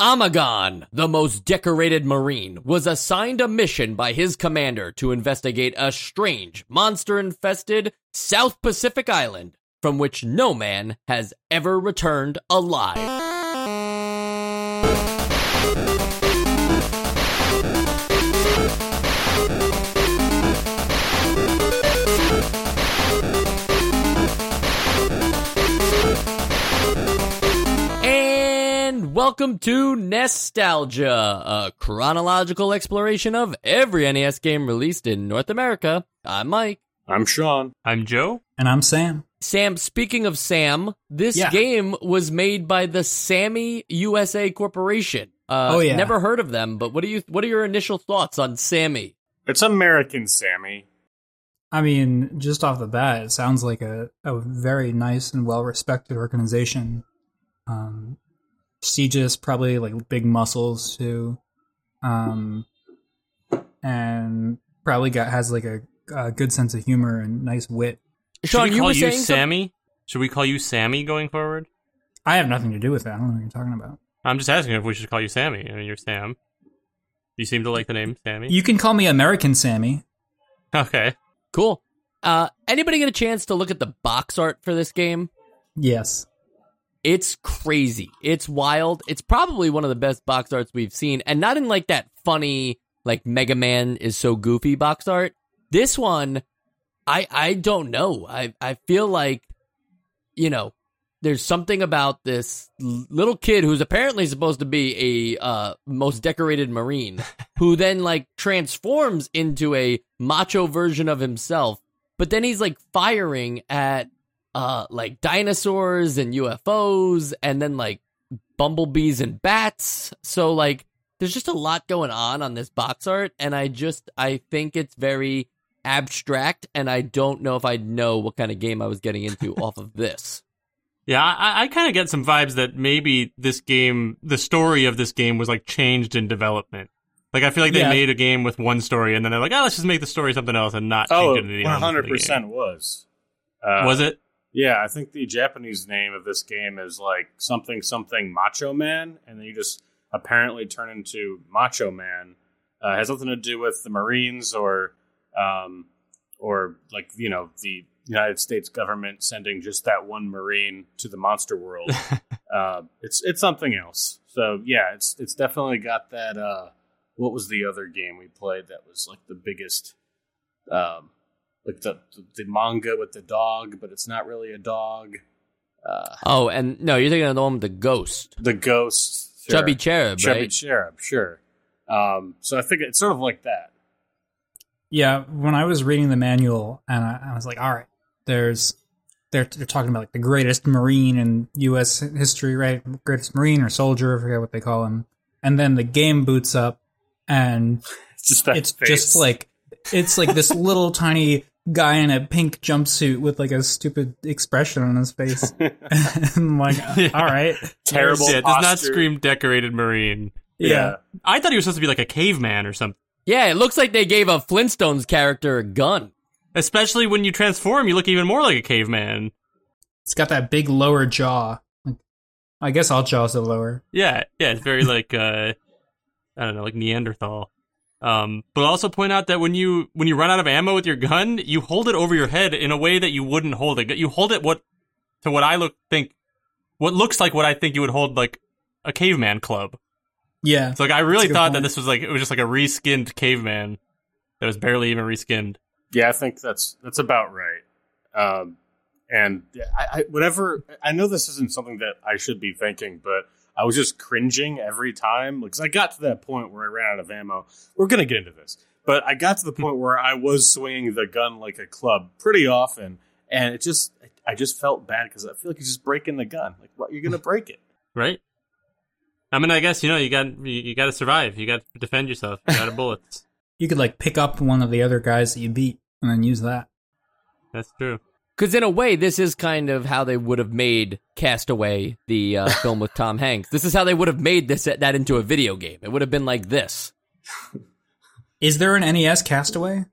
Amagon, the most decorated Marine, was assigned a mission by his commander to investigate a strange, monster infested South Pacific island from which no man has ever returned alive. Welcome to Nostalgia, a chronological exploration of every NES game released in North America. I'm Mike. I'm Sean. I'm Joe. And I'm Sam. Sam, speaking of Sam, this Yeah. game was made by the Sammy USA Corporation. Uh, Oh, yeah. Never heard of them, but what do you? What are your initial thoughts on Sammy? It's American Sammy. I mean, just off the bat, it sounds like a, a very nice and well respected organization. Um, prestigious, probably like big muscles too. Um, and probably got has like a, a good sense of humor and nice wit. Sean, Should we you call were you saying some- Sammy? Should we call you Sammy going forward? I have nothing to do with that. I don't know what you're talking about. I'm just asking if we should call you Sammy. I mean, you're Sam. You seem to like the name Sammy. You can call me American Sammy. okay. Cool. Uh, anybody get a chance to look at the box art for this game? Yes. It's crazy. It's wild. It's probably one of the best box arts we've seen, and not in like that funny, like Mega Man is so goofy box art. This one, I I don't know. I I feel like, you know, there's something about this little kid who's apparently supposed to be a uh, most decorated marine, who then like transforms into a macho version of himself, but then he's like firing at uh like dinosaurs and UFOs and then like bumblebees and bats. So like there's just a lot going on on this box art and I just I think it's very abstract and I don't know if I know what kind of game I was getting into off of this. Yeah, I, I kind of get some vibes that maybe this game, the story of this game was like changed in development. Like I feel like they Yeah. made a game with one story and then they're like, oh, let's just make the story something else and not Oh, change it any one hundred percent was. Uh, Was it? Yeah, I think the Japanese name of this game is like something something Macho Man, and then you just apparently turn into Macho Man. Uh, has nothing to do with the Marines or, um, or like you know the United States government sending just that one Marine to the monster world. uh, it's it's something else. So yeah, it's it's definitely got that. Uh, what was the other game we played that was like the biggest? Um, like the the manga with the dog, but it's not really a dog. Uh, Oh, and no, you're thinking of the one with the ghost. the ghost, sure. Chubby Cherub, chubby right? cherub, sure. Um, so I think it's sort of like that. Yeah, when I was reading the manual, and I, I was like, all right, there's they're they're talking about like the greatest marine in U.S. history, right? Greatest marine or soldier, I forget what they call him. And then the game boots up, and It's just it's just like it's like this little tiny guy in a pink jumpsuit with like a stupid expression on his face. and I'm like, all right, terrible. yeah, it does not scream decorated marine. yeah. I thought he was supposed to be like a caveman or something. Yeah, it looks like they gave a Flintstones character a gun. Especially when you transform, you look even more like a caveman. It's got that big lower jaw. Like, I guess all jaws are lower. Yeah, yeah, it's very like uh I don't know, like Neanderthal. Um, but also point out that when you when you run out of ammo with your gun, you hold it over your head in a way that you wouldn't hold it. You hold it what to what I look think what looks like what I think you would hold like a caveman club. Yeah, So like I really That's a good thought that this was like it was just like a reskinned caveman that was barely even reskinned. Yeah, I think that's that's about right. Um, and I, I, whatever, I know this isn't something that I should be thinking, but I was just cringing every time because I got to that point where I ran out of ammo. We're gonna get into this, but I got to the point where I was swinging the gun like a club pretty often, and it just, I just felt bad because I feel like you're just breaking the gun. Like, what? You're gonna break it. Right? I mean, I guess you know you got you, you got to survive. You got to defend yourself. You got bullets. you could like pick up one of the other guys that you beat and then use that. That's true. Because in a way, this is kind of how they would have made Castaway, the uh, film with Tom Hanks. This is how they would have made this that into a video game. It would have been like this. Is there an NES Castaway?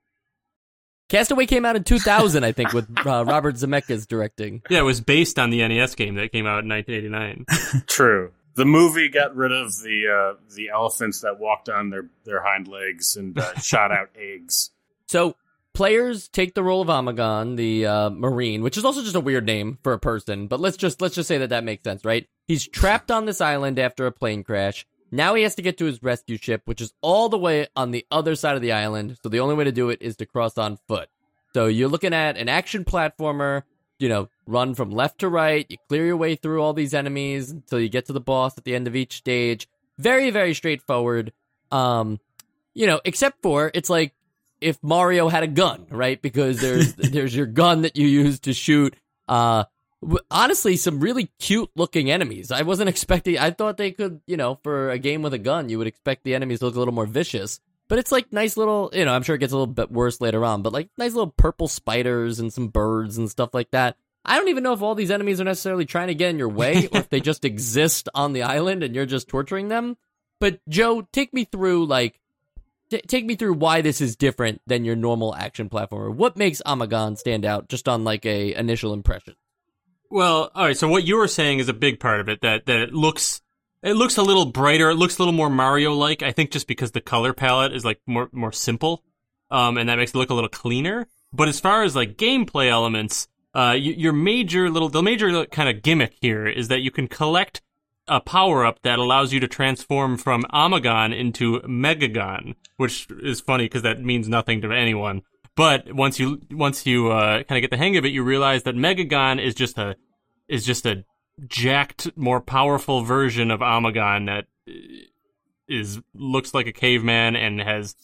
Castaway came out in 2000, I think, with uh, Robert Zemeckis directing. Yeah, it was based on the NES game that came out in 1989. True. The movie got rid of the uh, the elephants that walked on their their hind legs and uh, shot out eggs. So players take the role of Amagon, the uh, marine, which is also just a weird name for a person. But let's just let's just say that that makes sense, right? He's trapped on this island after a plane crash. Now he has to get to his rescue ship, which is all the way on the other side of the island. So the only way to do it is to cross on foot. So you're looking at an action platformer, you know, run from left to right. You clear your way through all these enemies until you get to the boss at the end of each stage. Very, very straightforward. Um, you know, except for it's like if Mario had a gun, right? Because there's there's your gun that you use to shoot uh honestly some really cute looking enemies. I wasn't expecting I thought they could, you know, for a game with a gun, you would expect the enemies to look a little more vicious. But it's like nice little, you know, I'm sure it gets a little bit worse later on, but like nice little purple spiders and some birds and stuff like that. I don't even know if all these enemies are necessarily trying to get in your way or if they just exist on the island and you're just torturing them. But Joe, take me through like t- take me through why this is different than your normal action platformer. What makes Amagon stand out just on like a initial impression? Well, all right. So what you were saying is a big part of it. That that it looks it looks a little brighter. It looks a little more Mario like. I think just because the color palette is like more more simple, um, and that makes it look a little cleaner. But as far as like gameplay elements, uh, your major little the major kind of gimmick here is that you can collect a power up that allows you to transform from Amagon into Megagon, which is funny because that means nothing to anyone. But once you once you uh, kind of get the hang of it, you realize that Megagon is just a is just a jacked, more powerful version of Amagon that is looks like a caveman and has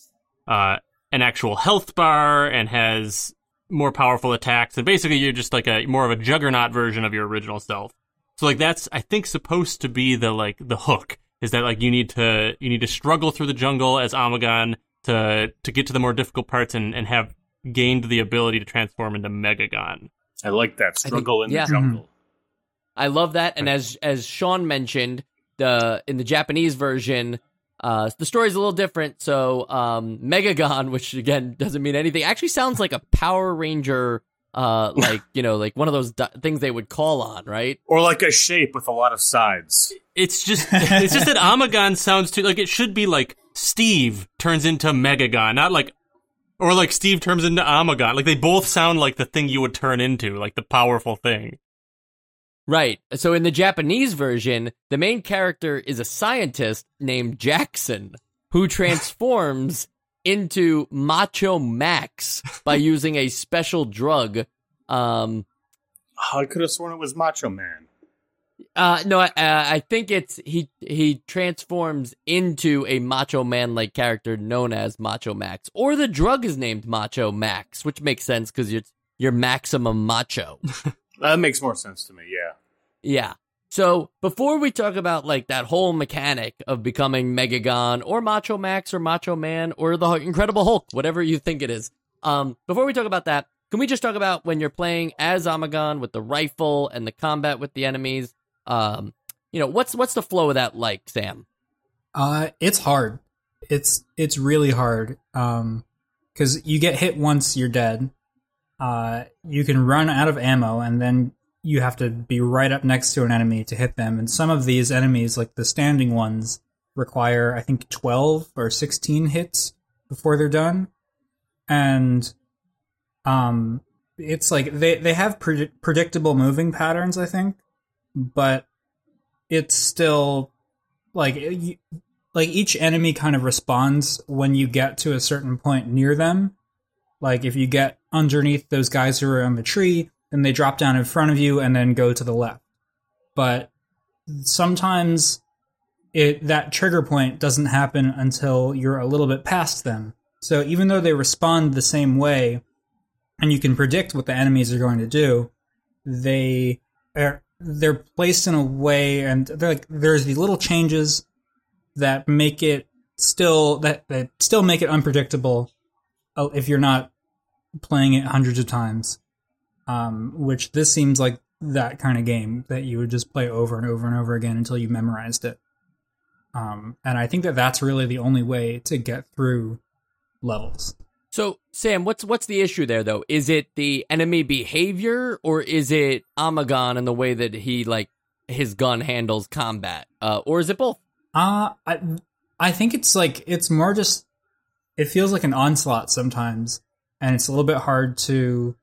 uh, an actual health bar and has more powerful attacks. And basically, you're just like a more of a juggernaut version of your original self. So like that's I think supposed to be the like the hook is that like you need to you need to struggle through the jungle as Amagon to to get to the more difficult parts and, and have gained the ability to transform into Megagon. I like that struggle think- in yeah. the jungle. I love that. And as as Sean mentioned, the in the Japanese version, uh, the story's a little different. So um, Megagon, which again doesn't mean anything, actually sounds like a Power Ranger, uh, like you know, like one of those di- things they would call on, right? Or like a shape with a lot of sides. It's just it's just that Amagon sounds too like it should be like Steve turns into Megagon, not like or like Steve turns into Amagon. Like they both sound like the thing you would turn into, like the powerful thing. Right. So in the Japanese version, the main character is a scientist named Jackson who transforms into Macho Max by using a special drug. Um, Oh, I could have sworn it was Macho Man. uh, no, I, uh, I think it's he. He transforms into a Macho Man like character known as Macho Max, or the drug is named Macho Max, which makes sense because you're you're maximum macho. That makes more sense to me. Yeah. Yeah. So before we talk about like that whole mechanic of becoming Megagon or Macho Max or Macho Man or the Incredible Hulk, whatever you think it is, um, before we talk about that, can we just talk about when you're playing as Amagon with the rifle and the combat with the enemies? Um, you know, what's what's the flow of that like, Sam? Uh, it's hard. It's it's really hard. Um, because you get hit once, you're dead. Uh, you can run out of ammo, and then you have to be right up next to an enemy to hit them. And some of these enemies, like the standing ones, require I think twelve or sixteen hits before they're done. And um, it's like they they have predi- predictable moving patterns, I think, but it's still like like each enemy kind of responds when you get to a certain point near them. Like if you get underneath those guys who are on the tree, then they drop down in front of you and then go to the left. But sometimes it that trigger point doesn't happen until you're a little bit past them. So even though they respond the same way and you can predict what the enemies are going to do, they are they're placed in a way and they're like there's these little changes that make it still that that still make it unpredictable uh, if you're not playing it hundreds of times. Um, which this seems like that kind of game that you would just play over and over and over again until you memorized it. Um, and I think that that's really the only way to get through levels. So, Sam, what's what's the issue there though? Is it the enemy behavior or is it Amagon and the way that he like his gun handles combat, uh, or is it both? Uh I I think it's like it's more just it feels like an onslaught sometimes, and it's a little bit hard to.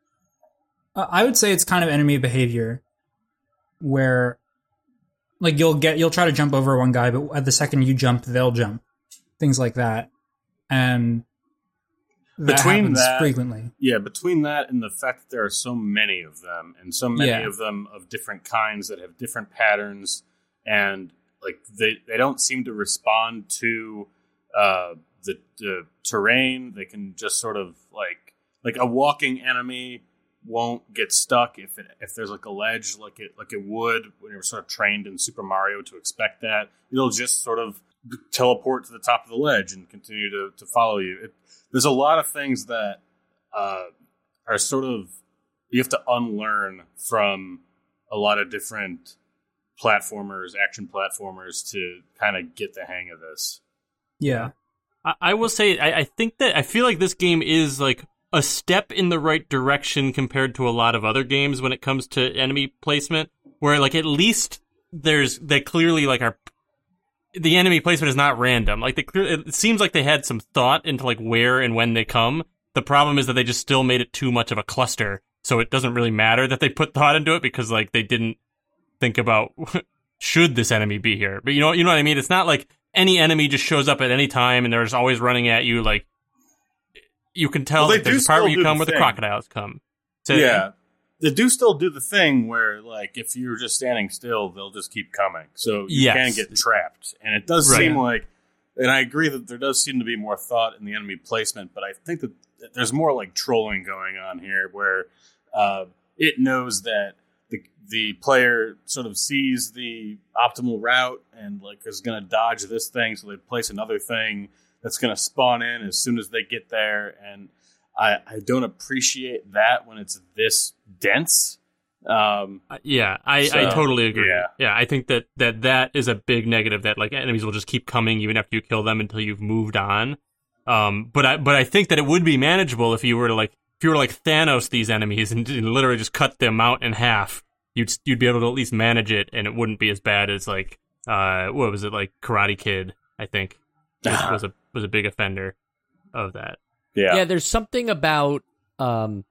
Uh, I would say it's kind of enemy behavior, where, like you'll get you'll try to jump over one guy, but at the second you jump, they'll jump, things like that, and that Between that- frequently. Yeah, between that and the fact that there are so many of them, and so many Yeah. of them of different kinds that have different patterns, and like they they don't seem to respond to uh, the, the terrain. They can just sort of like like a walking enemy won't get stuck if it if there's like a ledge like it like it would when you're sort of trained in Super Mario to expect that. It'll just sort of teleport to the top of the ledge and continue to, to follow you. It, there's a lot of things that uh, are sort of you have to unlearn from a lot of different platformers, action platformers, to kind of get the hang of this. Yeah, I, I will say, I, I think that I feel like this game is like a step in the right direction compared to a lot of other games when it comes to enemy placement, where like at least there's they clearly like are the enemy placement is not random. Like they it seems like they had some thought into like where and when they come. The problem is that they just still made it too much of a cluster, so it doesn't really matter that they put thought into it because like they didn't think about should this enemy be here. But you know, you know what I mean. It's not like any enemy just shows up at any time and they're just always running at you. Like you can tell Well, they there's do part where you come where the crocodiles come. Yeah. They do still do the thing where, like, if you're just standing still, they'll just keep coming. So you Yes. can get trapped. And it does Right. seem like, and I agree that there does seem to be more thought in the enemy placement, but I think that there's more like trolling going on here where uh, it knows that the, the player sort of sees the optimal route and, like, is going to dodge this thing. So they place another thing that's going to spawn in as soon as they get there. And I, I don't appreciate that when it's this dense. Um, Uh, yeah, I, I totally agree. yeah. Yeah. I think that, that that is a big negative that like enemies will just keep coming even after you kill them until you've moved on. Um, but I but I think that it would be manageable if you were to like if you were to, like Thanos these enemies and, and literally just cut them out in half. You'd you'd be able to at least manage it, and it wouldn't be as bad as like uh what was it like Karate Kid? I think was, was a was a big offender of that. yeah. yeah, there's something about um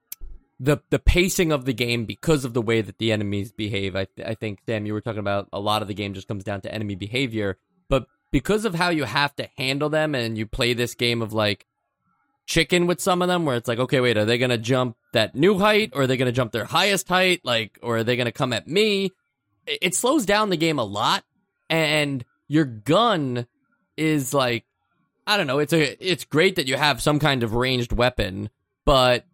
the the pacing of the game because of the way that the enemies behave. I I think Sam, you were talking about a lot of the game just comes down to enemy behavior, but because of how you have to handle them and you play this game of like chicken with some of them where it's like okay wait are they going to jump that new height or are they going to jump their highest height like or are they going to come at me it, it slows down the game a lot and your gun is like I don't know. It's a it's great that you have some kind of ranged weapon, but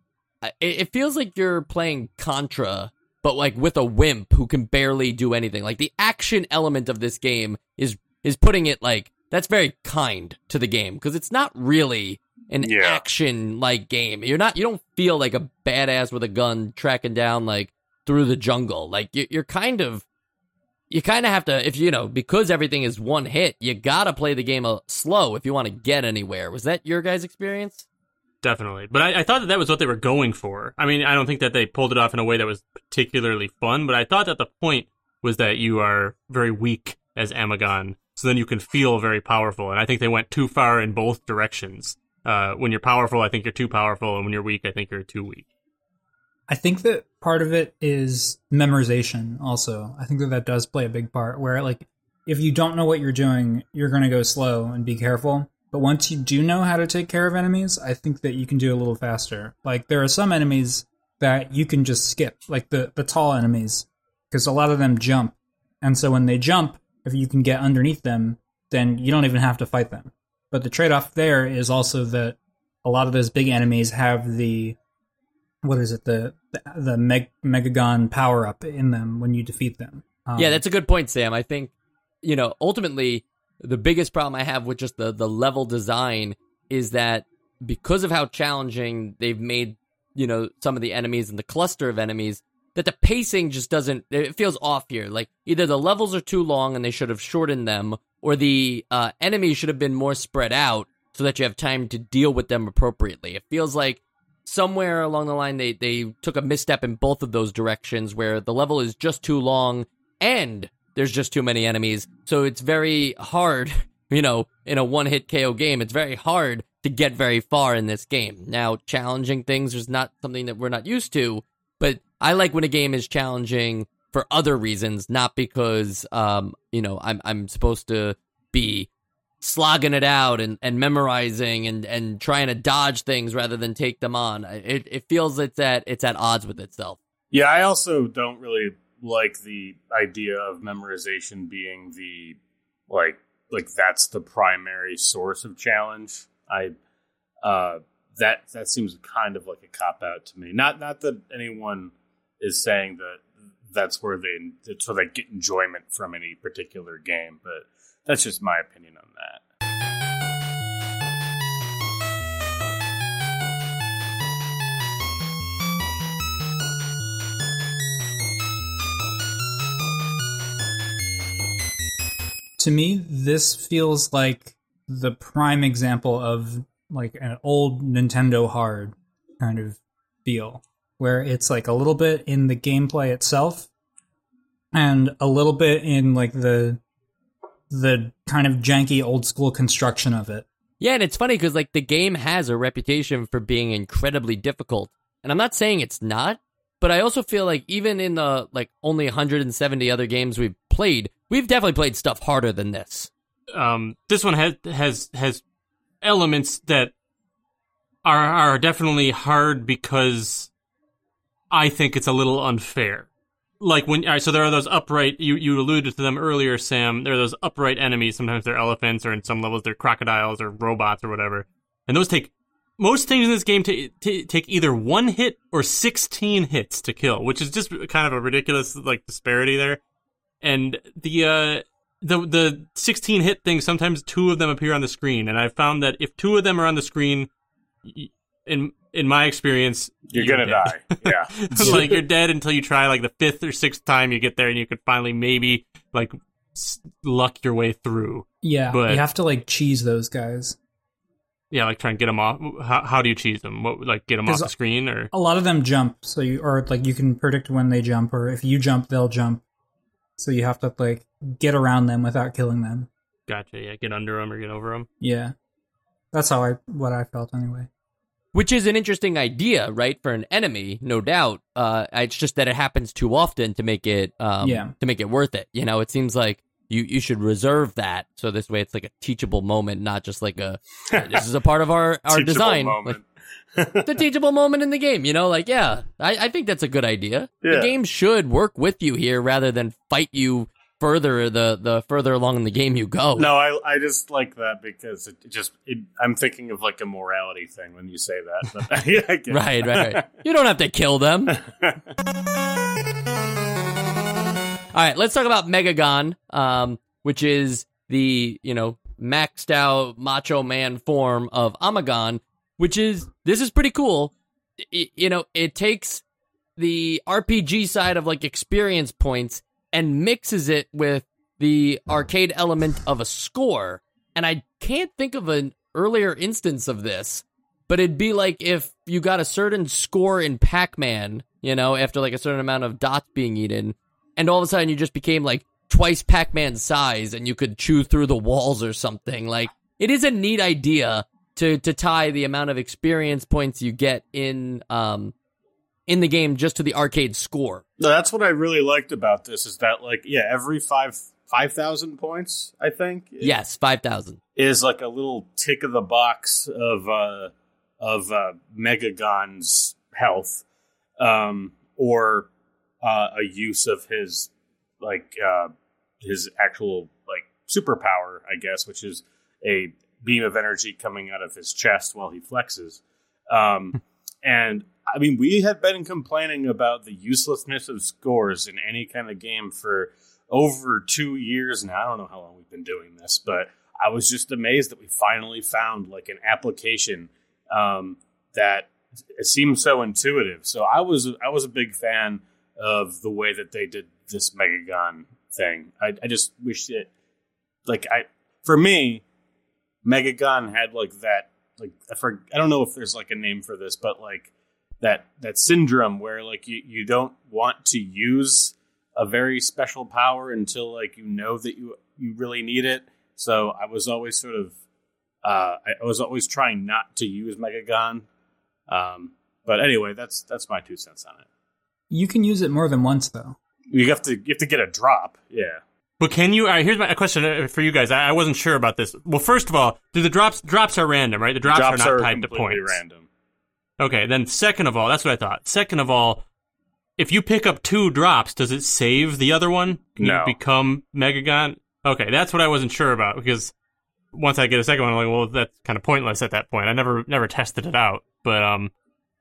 it, it feels like you're playing Contra, but like with a wimp who can barely do anything. Like the action element of this game is is putting it like that's very kind to the game because it's not really an Yeah. action like game. You're not you don't feel like a badass with a gun tracking down like through the jungle. Like you, you're kind of you kind of have to if you know because everything is one hit you gotta play the game slow if you want to get anywhere was that your guys experience Definitely. But I, I thought that that was what they were going for. I mean, I don't think that they pulled it off in a way that was particularly fun, but I thought that the point was that you are very weak as Amagon, so then you can feel very powerful. And I think they went too far in both directions. Uh, when you're powerful, I think you're too powerful, and when you're weak, I think you're too weak. I think that part of it is memorization. Also, I think that that does play a big part. Where like if you don't know what you're doing, you're going to go slow and be careful. But once you do know how to take care of enemies, I think that you can do a little faster. Like there are some enemies that you can just skip, like the the tall enemies, because a lot of them jump, and so when they jump, if you can get underneath them, then you don't even have to fight them. But the trade off there is also that a lot of those big enemies have the what is it? The the, Meg- megagon power up in them when you defeat them. Um, yeah that's a good point sam. I think you know ultimately the biggest problem i have with just the the level design is that because of how challenging they've made you know some of the enemies and the cluster of enemies that the pacing just doesn't it feels off here. Like either the levels are too long and they should have shortened them or the uh, enemies should have been more spread out so that you have time to deal with them appropriately. It feels like somewhere along the line they they took a misstep in both of those directions where the level is just too long and there's just too many enemies. So it's very hard, you know, in a one hit KO game, it's very hard to get very far in this game. Now, challenging things is not something that we're not used to, but I like when a game is challenging for other reasons, not because um, you know, I'm I'm supposed to be slogging it out and, and memorizing and, and trying to dodge things rather than take them on. It it feels it's at it's at odds with itself. Yeah, I also don't really like the idea of memorization being the like like that's the primary source of challenge. I uh that that seems kind of like a cop out to me. Not not that anyone is saying that that's where they so they get enjoyment from any particular game, but that's just my opinion on that. To me, this feels like the prime example of like an old Nintendo hard kind of feel, where it's like a little bit in the gameplay itself and a little bit in like the the kind of janky old school construction of it. Yeah, and it's funny because like the game has a reputation for being incredibly difficult, and I'm not saying it's not, but I also feel like even in the like only 170 other games we've played, we've definitely played stuff harder than this. Um, this one has has has elements that are are definitely hard because I think it's a little unfair like when all right, so there are those upright you you alluded to them earlier, Sam. There are those upright enemies. Sometimes they're elephants, or in some levels they're crocodiles or robots or whatever. And those take most things in this game to, to take either one hit or sixteen hits to kill, which is just kind of a ridiculous like disparity there. And the uh the the sixteen hit thing sometimes two of them appear on the screen, and I found that if two of them are on the screen, in in my experience, you're, you're gonna die. Yeah, like you're dead until you try like the fifth or sixth time you get there, and you could finally maybe like luck your way through. Yeah, but you have to like cheese those guys. Yeah, like try and get them off. How, how do you cheese them? What like get them off the screen or? A lot of them jump, so you or like you can predict when they jump, or if you jump, they'll jump. So you have to like get around them without killing them. Gotcha. Yeah, get under them or get over them. Yeah, that's how I what I felt anyway which is an interesting idea, right, for an enemy, no doubt. Uh, it's just that it happens too often to make it, um, yeah. to make it worth it. You know, it seems like you you should reserve that so this way it's like a teachable moment, not just like a this is a part of our our design. Like, the teachable moment in the game, you know, like yeah, I, I think that's a good idea. Yeah. The game should work with you here rather than fight you further the the further along in the game you go. No, I I just like that because it just it, I'm thinking of like a morality thing when you say that. But, yeah, right, right, right. You don't have to kill them. All right, let's talk about Megagon, um, which is the you know maxed out Macho Man form of Amagon, which is this is pretty cool. It, you know, it takes the RPG side of like experience points and mixes it with the arcade element of a score. And I can't think of an earlier instance of this, but it'd be like if you got a certain score in Pac Man, you know, after like a certain amount of dots being eaten, and all of a sudden you just became like twice Pac Man's size and you could chew through the walls or something. Like, it is a neat idea to, to tie the amount of experience points you get in, um, in the game just to the arcade score. No, that's what I really liked about this is that like yeah, every five five thousand points, I think. Yes, five thousand is like a little tick of the box of uh of uh Megagon's health, um, or uh, a use of his like uh his actual like superpower, I guess, which is a beam of energy coming out of his chest while he flexes. Um, and I mean, we have been complaining about the uselessness of scores in any kind of game for over two years now. I don't know how long we've been doing this, but I was just amazed that we finally found like an application um, that seemed so intuitive. So I was I was a big fan of the way that they did this Megagon thing. I, I just wish it like I for me, Megagon had like that like I, for, I don't know if there's like a name for this, but like that that syndrome where like you, you don't want to use a very special power until like you know that you you really need it. So I was always sort of uh, I was always trying not to use Megagon. Um, but anyway, that's that's my two cents on it. You can use it more than once though. You have to you have to get a drop. Yeah. But can you? Uh, here's my a question uh, for you guys. I, I wasn't sure about this. Well, first of all, do the drops drops are random, right? The drops, Drops are are not tied to points. random. Okay, then second of all, that's what I thought. Second of all, if you pick up two drops, does it save the other one? Can No. you become Megagon? Okay, that's what I wasn't sure about because once I get a second one, I'm like, well, that's kind of pointless at that point. I never never tested it out, but um,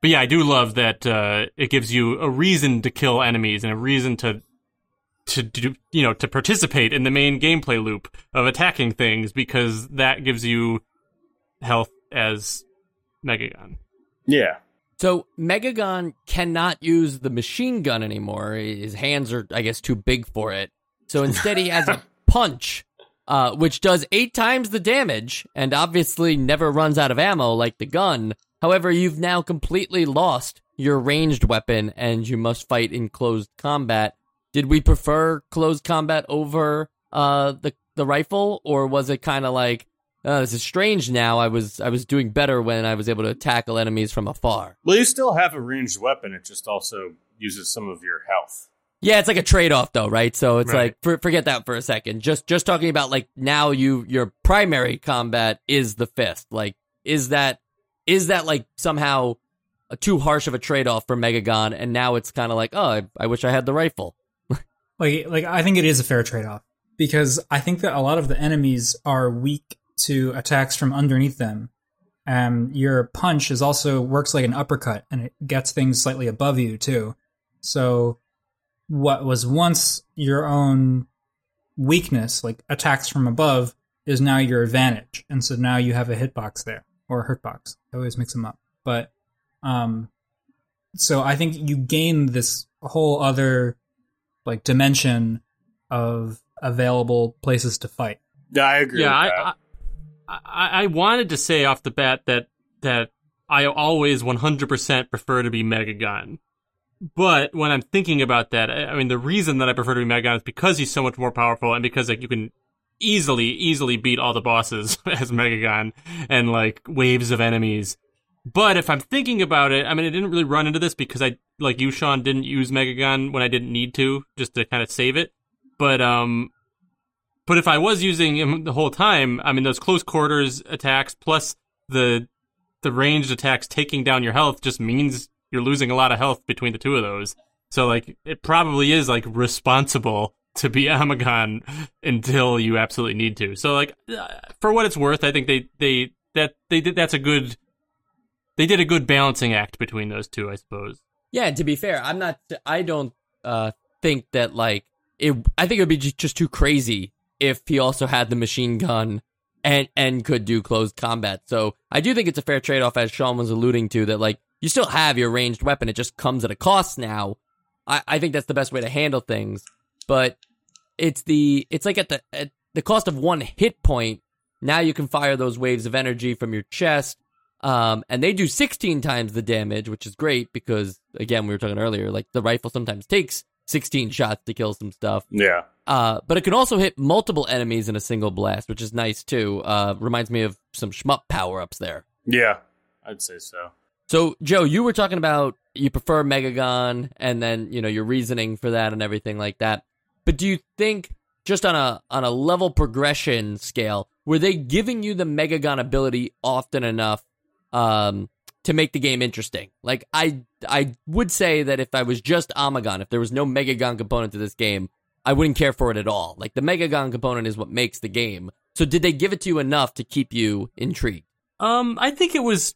but yeah, I do love that uh, it gives you a reason to kill enemies and a reason to to do you know to participate in the main gameplay loop of attacking things because that gives you health as Megagon. Yeah. So Megagon cannot use the machine gun anymore. His hands are, I guess, too big for it. So instead, he has a punch, uh, which does eight times the damage, and obviously never runs out of ammo like the gun. However, you've now completely lost your ranged weapon, and you must fight in closed combat. Did we prefer close combat over uh, the the rifle, or was it kind of like, oh, this is strange now? I was I was doing better when I was able to tackle enemies from afar. Well, you still have a ranged weapon. It just also uses some of your health. Yeah, it's like a trade off though, right? So it's Right. like for, forget that for a second. Just just talking about like now you your primary combat is the fist. Like is that is that like somehow a too harsh of a trade off for Megagon and now it's kind of like, oh, I, I wish I had the rifle. Like, like I think it is a fair trade off because I think that a lot of the enemies are weak to attacks from underneath them. Um, your punch is also works like an uppercut and it gets things slightly above you too. So, what was once your own weakness, like attacks from above, is now your advantage, and so now you have a hitbox there or a hurtbox. I always mix them up, but um, so I think you gain this whole other like dimension of available places to fight. Yeah, I agree. yeah, with I, that. I, I I wanted to say off the bat that that I always 100% prefer to be Megagon. But when I'm thinking about that, I, I mean, the reason that I prefer to be Megagon is because he's so much more powerful and because like you can easily, easily beat all the bosses as Megagon and like waves of enemies. But if I'm thinking about it, I mean, I didn't really run into this because I, like you, Sean, didn't use Megagon when I didn't need to, just to kind of save it. But um, but if I was using him the whole time, I mean, those close quarters attacks plus the the ranged attacks taking down your health just means you're losing a lot of health between the two of those. So like, it probably is like responsible to be Amagon until you absolutely need to. So like, uh, for what it's worth, I think they they that they did that's a good they did a good balancing act between those two, I suppose. Yeah, to be fair, I'm not. I don't uh, think that like it. I think it would be just too crazy if he also had the machine gun and and could do closed combat. So I do think it's a fair trade off, as Sean was alluding to, that like you still have your ranged weapon. It just comes at a cost now. I, I think that's the best way to handle things. But it's the it's like at the at the cost of one hit point. Now you can fire those waves of energy from your chest. Um, and they do 16 times the damage, which is great because, again, we were talking earlier, like the rifle sometimes takes 16 shots to kill some stuff. yeah. Uh, but it can also hit multiple enemies in a single blast, which is nice too. Uh, reminds me of some shmup power ups there. Yeah. I'd say so. So, Joe, you were talking about you prefer Megagon and then, you know, your reasoning for that and everything like that. But do you think just on a on a level progression scale, were they giving you the Megagon ability often enough um to make the game interesting? Like I I would say that if I was just Amagon, if there was no Megagon component to this game, I wouldn't care for it at all. Like the Megagon component is what makes the game. So did they give it to you enough to keep you intrigued? Um, I think it was.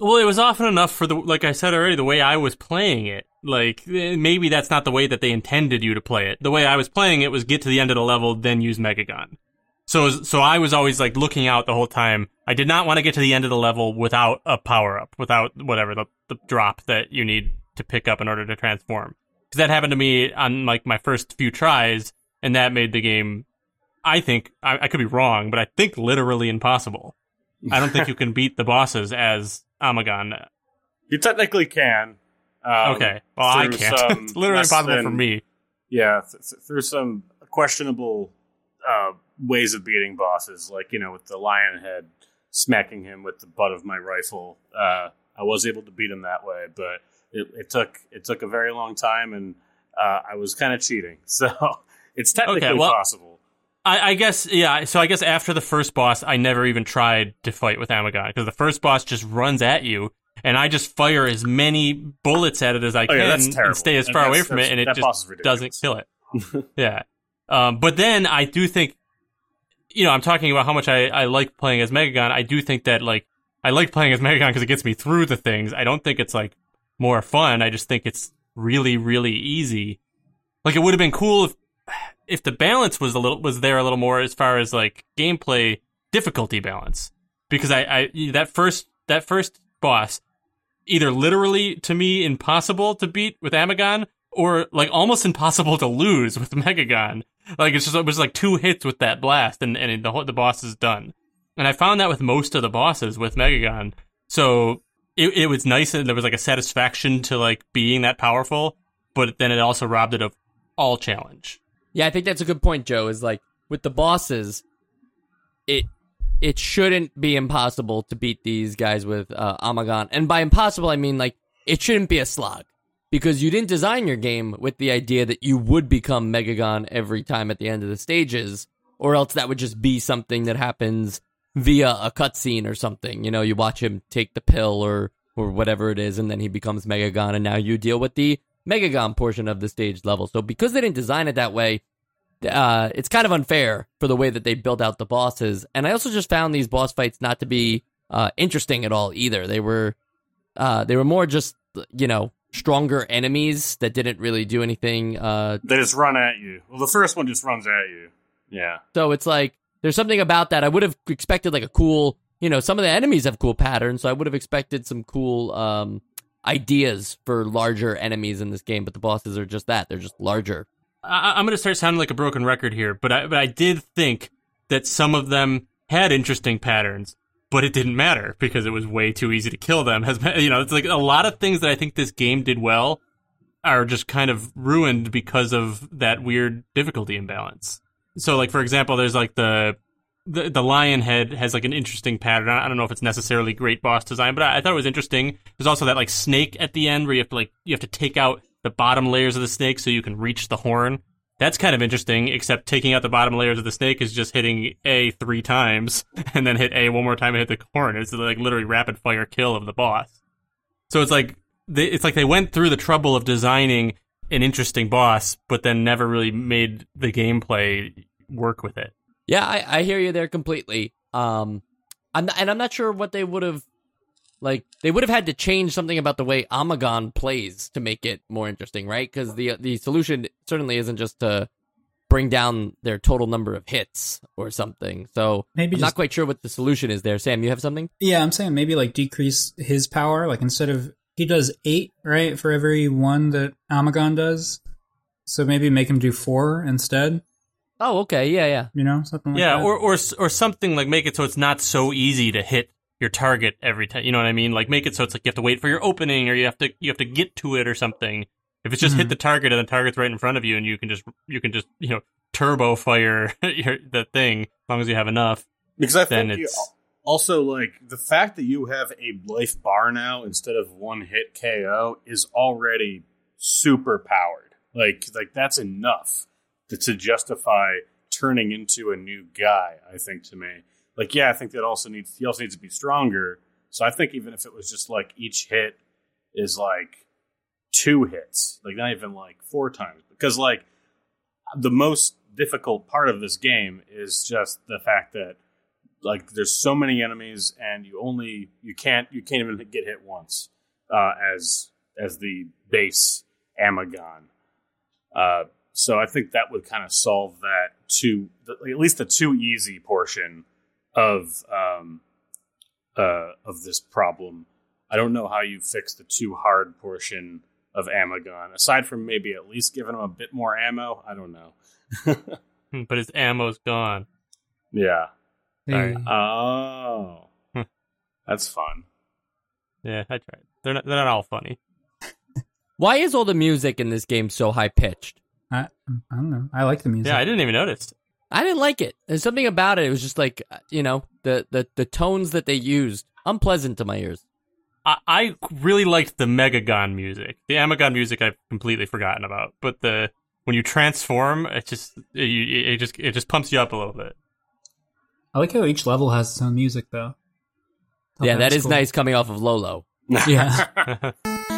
Well, it was often enough for the, like I said already, the way I was playing it. Like, eh, maybe that's not the way that they intended you to play it. The way I was playing it was get to the end of the level, then use Megagon. So, so I was always like looking out the whole time. I did not want to get to the end of the level without a power up, without whatever the, the drop that you need to pick up in order to transform. Because that happened to me on like my first few tries, and that made the game. I think I, I could be wrong, but I think literally impossible. I don't think you can beat the bosses as Amagon. You technically can. Um, Okay, well I can't. it's literally impossible for me. Yeah, th- th- through some questionable uh, ways of beating bosses, like you know, with the lion head smacking him with the butt of my rifle. Uh, I was able to beat him that way, but it, it took it took a very long time, and uh, I was kind of cheating. So it's technically Okay, well- possible. I, I guess yeah. So I guess after the first boss, I never even tried to fight with Amagon because the first boss just runs at you, and I just fire as many bullets at it as I Oh, can yeah, that's and stay as far away from it, and it that boss is just doesn't kill it. yeah. Um, but then I do think, you know, I'm talking about how much I, I like playing as Megagon. I do think that like I like playing as Megagon because it gets me through the things. I don't think it's like more fun. I just think it's really really easy. Like it would have been cool if if the balance was a little was there a little more as far as like gameplay difficulty balance because I, I that first that first boss either literally to me impossible to beat with Amagon or like almost impossible to lose with Megagon. Like it's just it was like two hits with that blast and and the whole, the boss is done. And I found that with most of the bosses with Megagon. So it it was nice and there was like a satisfaction to like being that powerful, but then it also robbed it of all challenge. Yeah, I think that's a good point, Joe. Is like with the bosses, it it shouldn't be impossible to beat these guys with uh, Amagon, and by impossible I mean like it shouldn't be a slog because you didn't design your game with the idea that you would become Megagon every time at the end of the stages, or else that would just be something that happens via a cutscene or something. You know, you watch him take the pill or or whatever it is, and then he becomes Megagon, and now you deal with the Megagon portion of the stage level. So because they didn't design it that way, uh, it's kind of unfair for the way that they built out the bosses. And I also just found these boss fights not to be uh, interesting at all either. They were uh, they were more just you know stronger enemies that didn't really do anything. Uh, They just run at you. Well, the first one just runs at you. Yeah. so it's like there's something about that. I would have expected like a cool, you know, some of the enemies have cool patterns, so I would have expected some cool um, ideas for larger enemies in this game. But the bosses are just that; they're just larger. I, I'm going to start sounding like a broken record here, but I, but I did think that some of them had interesting patterns, but it didn't matter because it was way too easy to kill them. Has you know, it's like a lot of things that I think this game did well are just kind of ruined because of that weird difficulty imbalance. So, like for example, there's like the the, the lion head has like an interesting pattern. I don't know if it's necessarily great boss design, but I, I thought it was interesting. There's also that like snake at the end where you have to like you have to take out the bottom layers of the snake so you can reach the horn. That's kind of interesting, except taking out the bottom layers of the snake is just hitting A three times and then hit A one more time and hit the horn. It's like literally rapid fire kill of the boss. So it's like they, it's like they went through the trouble of designing an interesting boss, but then never really made the gameplay work with it. Yeah, I, I hear you there completely. Um, I'm and I'm not sure what they would have like. They would have had to change something about the way Amagon plays to make it more interesting, right? Because the the solution certainly isn't just to bring down their total number of hits or something. So Maybe I'm just not quite sure what the solution is there. Sam, you have something? Yeah, I'm saying maybe like decrease his power. Like instead of he does eight, right, for every one that Amagon does. So maybe make him do four instead. Oh, okay, yeah, yeah. You know, something like yeah, that. or or or something like make it so it's not so easy to hit your target every time. You know what I mean? Like make it so it's like you have to wait for your opening, or you have to you have to get to it, or something. If it's just hit Mhm. the target and the target's right in front of you, and you can just you can just you know turbo fire your, the thing as long as you have enough. Because I Then think you, it's- also like the fact that you have a life bar now instead of one hit KO is already super powered. Like like that's enough to, to justify turning into a new guy. I think to me, like yeah, I think that also needs he also needs to be stronger. So I think even if it was just like each hit is like two hits, like not even like four times, because like the most difficult part of this game is just the fact that like there's so many enemies and you only you can't you can't even get hit once uh, as as the base Amagon. Uh, so I think that would kind of solve that to at least the too easy portion of um, uh, of this problem. I don't know how you fix the too hard portion of Amagon, aside from maybe at least giving him a bit more ammo. I don't know. Hmm, But his ammo's gone. yeah. Hey. Oh, Hmm. that's fun. Yeah, I tried. They're not they're not all funny. Why is all the music in this game so high pitched? I, I don't know. I like the music. Yeah, I didn't even notice. I didn't like it. There's something about it. It was just like you know the the the tones that they used unpleasant to my ears. I, I really liked the Megagon music. The Amagon music I've completely forgotten about, but the when you transform, it just it, it just it just pumps you up a little bit. I like how each level has its own music, though. Thought yeah, that is cool. nice coming off of Lolo. Yeah.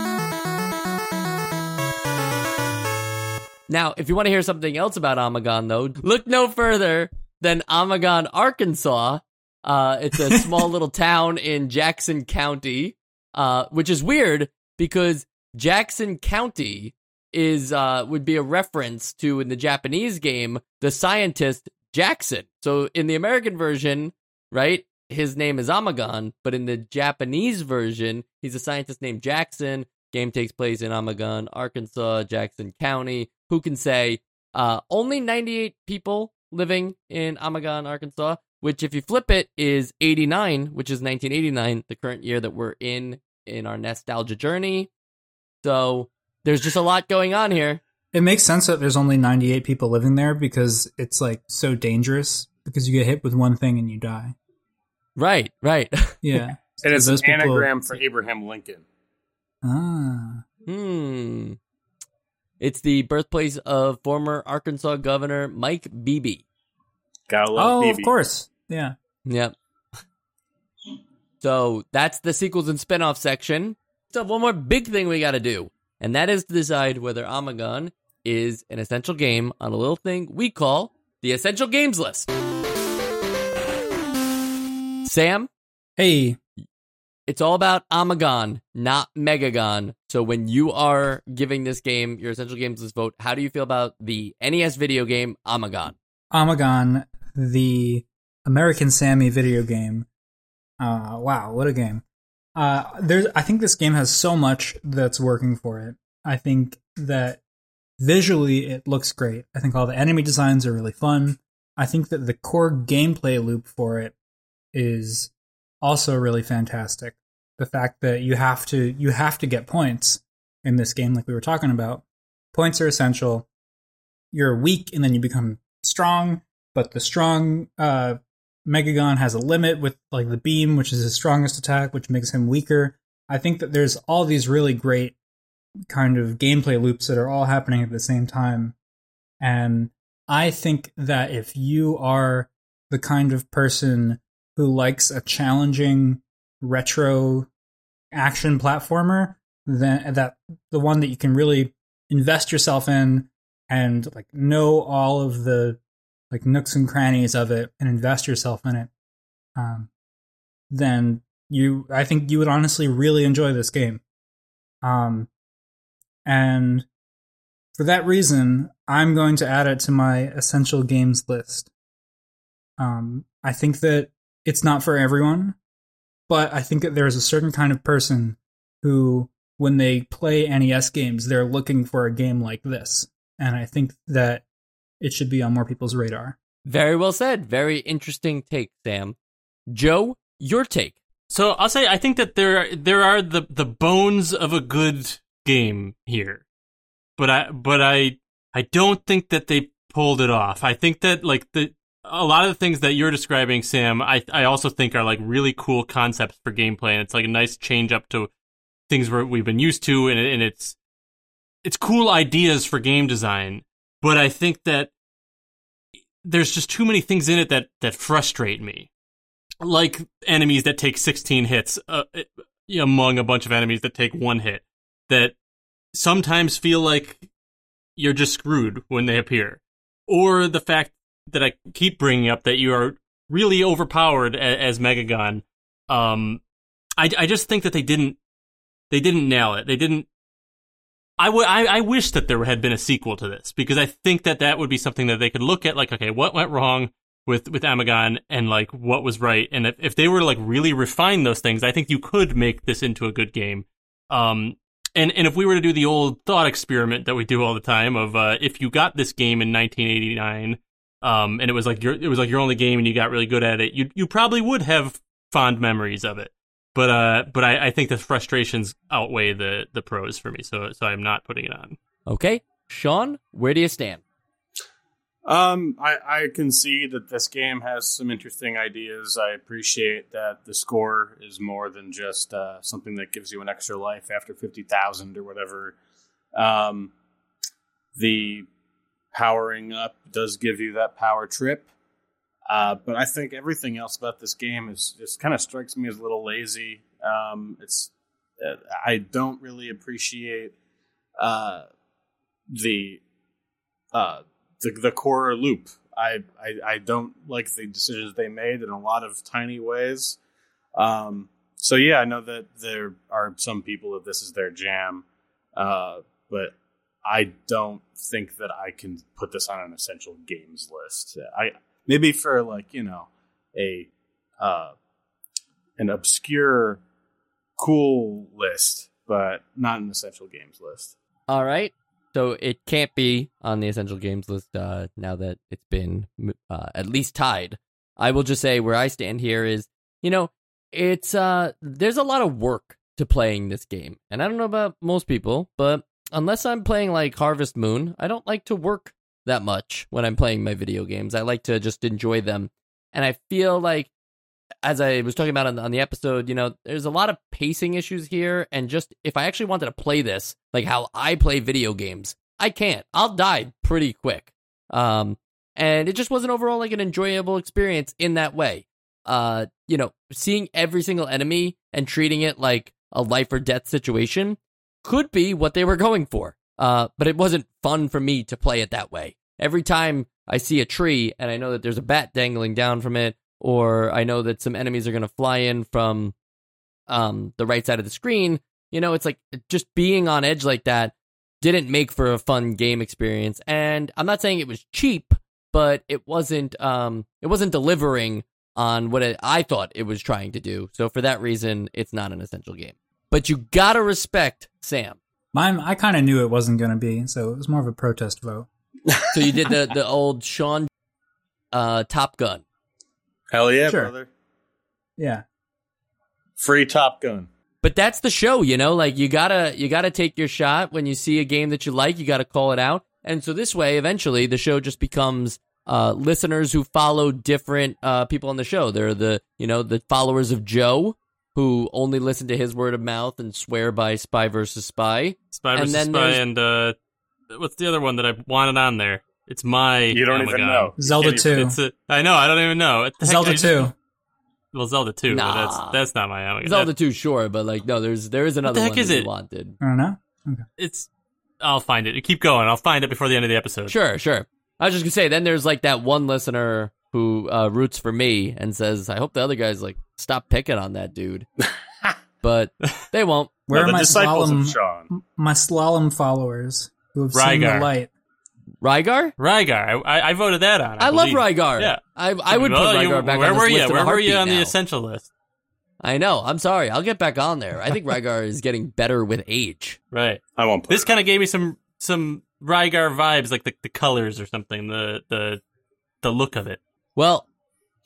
Now, if you want to hear something else about Amagon, though, look no further than Amagon, Arkansas. Uh, it's a small little town in Jackson County, uh, which is weird because Jackson County is uh, would be a reference to in the Japanese game the scientist Jackson. So in the American version, right, his name is Amagon, but in the Japanese version, he's a scientist named Jackson. Game takes place in Amagon, Arkansas, Jackson County. Who can say? Uh, only 98 people living in Amagon, Arkansas, which, if you flip it, is 89, which is 1989, the current year that we're in in our nostalgia journey. So there's just a lot going on here. it makes sense that there's only 98 people living there because it's like so dangerous because you get hit with one thing and you die. Right, right. Yeah. And it's Those an people- anagram for Abraham Lincoln. Ah. hmm. It's the birthplace of former Arkansas Governor Mike Beebe. Gotta love Oh, of course. Yeah. Yep. So that's the sequels and spin-off section. So one more big thing we got to do, and that is to decide whether Amagon is an essential game on a little thing we call the essential games list. Sam, Hey, it's all about Amagon, not Megagon. So when you are giving this game your essential games list vote, how do you feel about the NES video game Amagon? Amagon, the American Sammy video game. Uh, wow, what a game. Uh, there's, I think this game has so much that's working for it. I think that visually it looks great. I think all the enemy designs are really fun. I think that the core gameplay loop for it is also really fantastic. The fact that you have to you have to get points in this game like we were talking about. Points are essential. You're weak and then you become strong, but the strong uh Megagon has a limit with like the beam, which is his strongest attack, which makes him weaker. I think that there's all these really great kind of gameplay loops that are all happening at the same time. And I think that if you are the kind of person who likes a challenging retro action platformer, then that the one that you can really invest yourself in and like know all of the like nooks and crannies of it and invest yourself in it, um, then you I think you would honestly really enjoy this game. Um, and for that reason, I'm going to add it to my essential games list. Um, I think that it's not for everyone, but I think that there's a certain kind of person who, when they play NES games, they're looking for a game like this. And I think that it should be on more people's radar. Very well said. Very interesting take, Sam. Joe, your take. So I'll say I think that there there are the the bones of a good game here, but I but I I don't think that they pulled it off. I think that like the a lot of the things that you're describing, Sam, I I also think are like really cool concepts for gameplay, and it's like a nice change up to things we've been used to, and, and it's it's cool ideas for game design. But I think that there's just too many things in it that that frustrate me like enemies that take 16 hits uh, among a bunch of enemies that take one hit that sometimes feel like you're just screwed when they appear or the fact that I keep bringing up that you are really overpowered as, as Megagon um I, I just think that they didn't they didn't nail it they didn't I, w- I, I wish that there had been a sequel to this because I think that that would be something that they could look at like okay what went wrong with with Amagon and like what was right. And if, if they were to like really refine those things, I think you could make this into a good game. Um, and and if we were to do the old thought experiment that we do all the time of uh, if you got this game in 1989, um, and it was like your it was like your only game and you got really good at it, you you probably would have fond memories of it. But uh, but I, I think the frustrations outweigh the the pros for me, so so I'm not putting it on. Okay. Sean, where do you stand? Um, I, I can see that this game has some interesting ideas. I appreciate that the score is more than just uh, something that gives you an extra life after fifty thousand or whatever. Um, the powering up does give you that power trip, uh, but I think everything else about this game is just kind of strikes me as a little lazy. Um, it's uh, I don't really appreciate uh, the uh, the the core loop. I, I I don't like the decisions they made in a lot of tiny ways. Um, so yeah, I know that there are some people that this is their jam, uh, but I don't think that I can put this on an essential games list. I maybe for like you know a uh, an obscure cool list, but not an essential games list. All right. So it can't be on the essential games list uh, now that it's been uh, at least tied. I will just say where I stand here is, you know, it's uh, there's a lot of work to playing this game, and I don't know about most people, but unless I'm playing like Harvest Moon, I don't like to work that much when I'm playing my video games. I like to just enjoy them, and I feel like as I was talking about on, on the episode, you know, there's a lot of pacing issues here. And just if I actually wanted to play this, like how I play video games, I can't. I'll die pretty quick. Um, and it just wasn't overall like an enjoyable experience in that way. Uh, you know, seeing every single enemy and treating it like a life or death situation could be what they were going for. Uh, but it wasn't fun for me to play it that way. Every time I see a tree and I know that there's a bat dangling down from it, or I know that some enemies are going to fly in from um, the right side of the screen. You know, it's like just being on edge like that didn't make for a fun game experience. And I'm not saying it was cheap, but it wasn't um, it wasn't delivering on what it, I thought it was trying to do. So for that reason, it's not an essential game. But you gotta respect Sam. Mine, I kind of knew it wasn't going to be, so it was more of a protest vote. So you did the the old Sean uh, Top Gun. Hell yeah, Sure. brother! Yeah. Free Top Gun. but that's the show you know like you gotta you gotta take your shot when you see a game that you like you gotta call it out and so this way eventually the show just becomes uh listeners who follow different uh people on the show they're the you know the followers of joe who only listen to his word of mouth and swear by spy versus spy Spy versus then Spy there's- and uh, what's the other one that I wanted on there? It's my. You don't oh even know. Zelda You 2. It's a, I know. I don't even know. What the heck, Zelda just- 2. Well, Zelda two. but Nah. that's that's not my. My God. zelda 2 sure but like no there's there is another what the heck one is that it? you wanted I don't know. It's. I'll find it. Keep going. I'll find it before the end of the episode. sure sure i was just gonna say then there's like that one listener who uh roots for me and says i hope the other guys like stop picking on that dude but they won't Where No, are my disciples of slalom, Sean. my slalom followers who have seen the light? Rygar? Rygar. I, I, I voted that on. I, I, love believe. Rygar. Yeah. I I would put Well, you- Rygar back Where on this were you? list in a Where were you heartbeat on the essential list? I know. I'm sorry. I'll get back on there. I think Rygar is getting better with age. Right. I won't. Put This kind of gave me some some Rygar vibes, like the, the colors or something, the the the look of it. Well,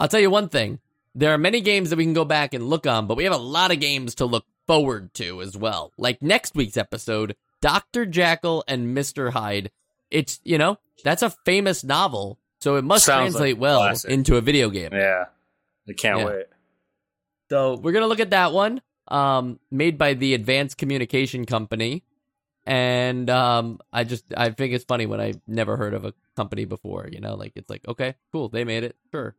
I'll tell you one thing. There are many games that we can go back and look on, but we have a lot of games to look forward to as well. Like next week's episode, Dr. Jekyll and Mr. Hyde. It's, you know, that's a famous novel, so it must Sounds translate like well classic. into a video game. Yeah, I can't Yeah. wait. So we're gonna look at that one, um, made by the Advanced Communication Company, and um, I just I think it's funny when I never heard of a company before. You know, like it's like okay, cool, they made it, sure.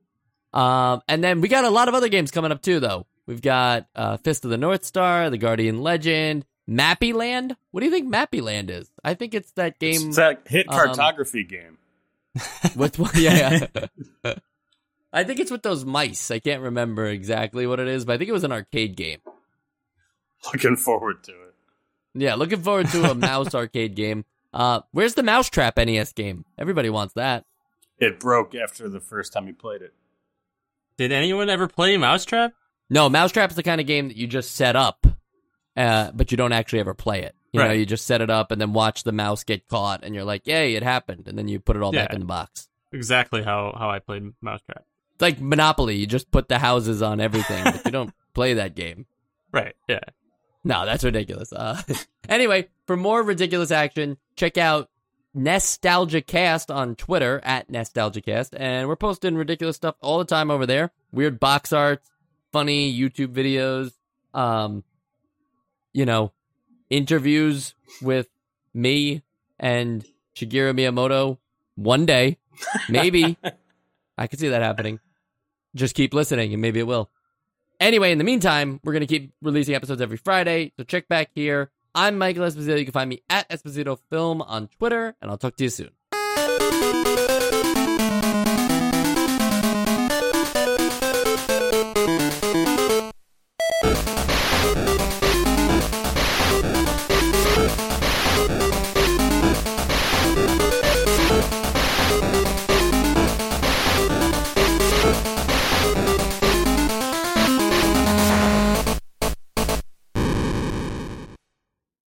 Um, and then we got a lot of other games coming up too, though. We've got uh, Fist of the North Star, The Guardian Legend, Mappy Land. What do you think Mappy Land is? I think it's that game It's that hit um, cartography game. with yeah. yeah. I think it's with those mice. I can't remember exactly what it is, but I think it was an arcade game. Looking forward to it. Yeah, looking forward to a mouse arcade game. Uh, where's the Mousetrap NES game? Everybody wants that. It broke after the first time you played it. Did anyone ever play Mousetrap? No, Mousetrap's the kind of game that you just set up, uh, but you don't actually ever play it. You know, you just set it up and then watch the mouse get caught, and you're like, "Yay, it happened!" And then you put it all back in the box. Exactly how how I played Mousetrap. It's like Monopoly. You just put the houses on everything, but you don't play that game. Right. Yeah. No, that's ridiculous. Uh, anyway, for more ridiculous action, check out NostalgiaCast on Twitter at NostalgiaCast, and we're posting ridiculous stuff all the time over there. Weird box arts, funny YouTube videos, um, you know, interviews with me and Shigeru Miyamoto one day. Maybe. I could see that happening. Just keep listening and maybe it will. Anyway, in the meantime, we're going to keep releasing episodes every Friday, so check back here. I'm Michael Esposito. You can find me at Esposito Film on Twitter, and I'll talk to you soon.